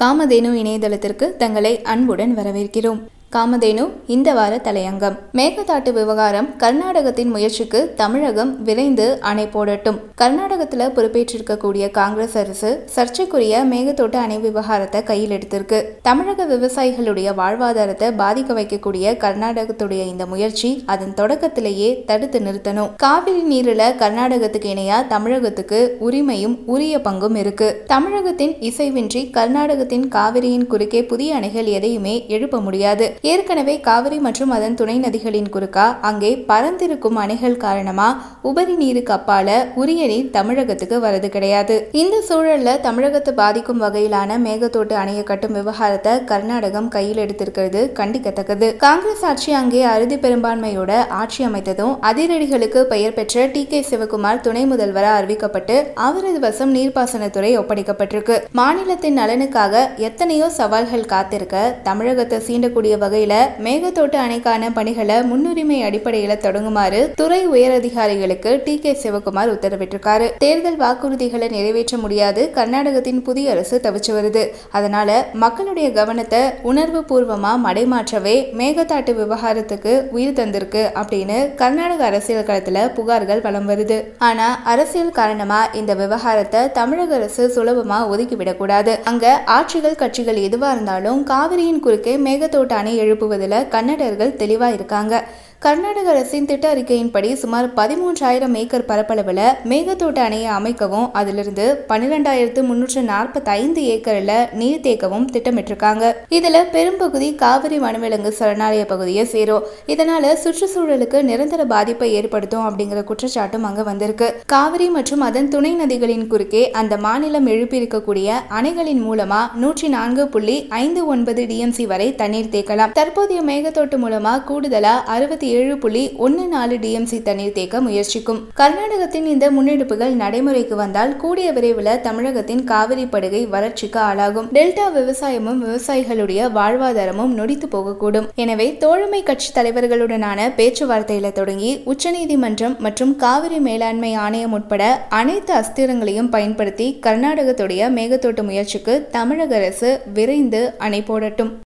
காமதேனு இணையதளத்திற்கு தங்களை அன்புடன் வரவேற்கிறோம். காமதேனு இந்த வார தலையங்கம். மேகதாட்டு விவகாரம் கர்நாடகத்தின் முயற்சிக்கு தமிழகம் விரைந்து அணை போடட்டும். கர்நாடகத்தில் பொறுப்பேற்றிருக்கக்கூடிய காங்கிரஸ் அரசு சர்ச்சைக்குரிய மேகத்தோட்ட அணை விவகாரத்தை கையில் எடுத்திருக்கு. தமிழக விவசாயிகளுடைய வாழ்வாதாரத்தை பாதிக்க வைக்கக்கூடிய கர்நாடகத்துடைய இந்த முயற்சி அதன் தொடக்கத்திலேயே தடுத்து நிறுத்தணும். காவிரி நீரில் கர்நாடகத்துக்கு இணையா தமிழகத்துக்கு உரிமையும் உரிய பங்கும் இருக்கு. தமிழகத்தின் இசைவின்றி கர்நாடகத்தின் காவிரியின் குறுக்கே புதிய அணைகள் எதையுமே எழுப்ப முடியாது. ஏற்கனவே காவிரி மற்றும் அதன் துணை நதிகளின் குறுக்கா அங்கே பறந்திருக்கும் அணைகள் காரணமா உபரி நீருக்கு அப்பால உரிய நீர் தமிழகத்துக்கு வரது கிடையாது. இந்த சூழல்ல தமிழகத்தை பாதிக்கும் வகையிலான மேகத்தோட்டு அணையை கட்டும் விவகாரத்தை கர்நாடகம் கையில் எடுத்திருக்கிறது கண்டிக்கத்தக்கது. காங்கிரஸ் ஆட்சி அங்கே அறுதி பெரும்பான்மையோட ஆட்சி அமைத்ததும் அதிரடிகளுக்கு பெயர் பெற்ற டி கே சிவகுமார் துணை முதல்வராக அறிவிக்கப்பட்டு அவரது வசம் நீர்ப்பாசனத்துறை ஒப்படைக்கப்பட்டிருக்கு. மாநிலத்தின் நலனுக்காக எத்தனையோ சவால்கள் காத்திருக்க தமிழகத்தை சீண்டக்கூடிய வகையில் மேகத்தோட்ட அணைக்கான பணிகளை முன்னுரிமை அடிப்படையில் தொடங்குமாறு துறை உயரதிகாரிகளுக்கு டி. கே. சிவகுமார் உத்தரவிட்டிருக்காரு. தேர்தல் வாக்குறுதிகளை நிறைவேற்ற முடியாது. கர்நாடகத்தின் புதிய அரசு தவிச்சு வருது. அதனால மக்களுடைய கவனத்தை உணர்வு பூர்வமா மடைமாற்றவே மேகத்தாட்டு விவகாரத்துக்கு உயிர் தந்திருக்கு அப்படின்னு கர்நாடக அரசியல் களத்துல புகார்கள் வலம் வருது. ஆனா அரசியல் காரணமா இந்த விவகாரத்தை தமிழக அரசு சுலபமா ஒதுக்கிவிடக்கூடாது அங்க ஆட்சிகள் கட்சிகள் எதுவா இருந்தாலும் காவிரியின் குறுக்கே மேகத்தோட்ட அணை எழுப்புவதில் கன்னடர்கள் தெளிவா இருக்காங்க கர்நாடக அரசின் திட்ட அறிக்கையின்படி சுமார் பதிமூன்றாயிரம் ஏக்கர் பரப்பளவில் மேகத்தோட்ட அணையை அமைக்கவும் அதிலிருந்து பன்னிரெண்டாயிரத்து முன்னூற்று நாற்பத்தி ஐந்து ஏக்கரில் நீர் தேக்கவும் திட்டமிட்டிருக்காங்க. இதில் பெரும்பகுதி காவிரி வனவிலங்கு சரணாலய பகுதியை சேரும். இதனால சுற்றுச்சூழலுக்கு நிரந்தர பாதிப்பை ஏற்படுத்தும் அப்படிங்கிற குற்றச்சாட்டும் அங்க வந்திருக்கு. காவிரி மற்றும் அதன் துணை நதிகளின் குறுக்கே அந்த மாநிலம் எழுப்பியிருக்கக்கூடிய அணைகளின் மூலமா நூற்றி நான்கு புள்ளி ஐந்து ஒன்பது டிஎம்சி வரை தண்ணீர் தேக்கலாம். தற்போதைய மேகத்தோட்டு மூலமா கூடுதலா அறுபத்தி ஏழு புள்ளி ஒன்று நாலு டிஎம்சி தண்ணீர் தேக்க முயற்சிக்கும். கர்நாடகத்தின் இந்த முன்னெடுப்புகள் நடைமுறைக்கு வந்தால் கூடிய விரைவில் தமிழகத்தின் காவிரி படுகை வறட்சிக்கு ஆளாகும். டெல்டா விவசாயமும் விவசாயிகளுடைய வாழ்வாதாரமும் நொடித்து போகக்கூடும். எனவே தோழமை கட்சி தலைவர்களுடனான பேச்சுவார்த்தையில தொடங்கி உச்சநீதிமன்றம் மற்றும் காவிரி மேலாண்மை ஆணையம் உட்பட அனைத்து அஸ்திரங்களையும் பயன்படுத்தி கர்நாடகத்துடைய மேகத்தோட்ட முயற்சிக்கு தமிழக அரசு விரைந்து அணை போடட்டும்.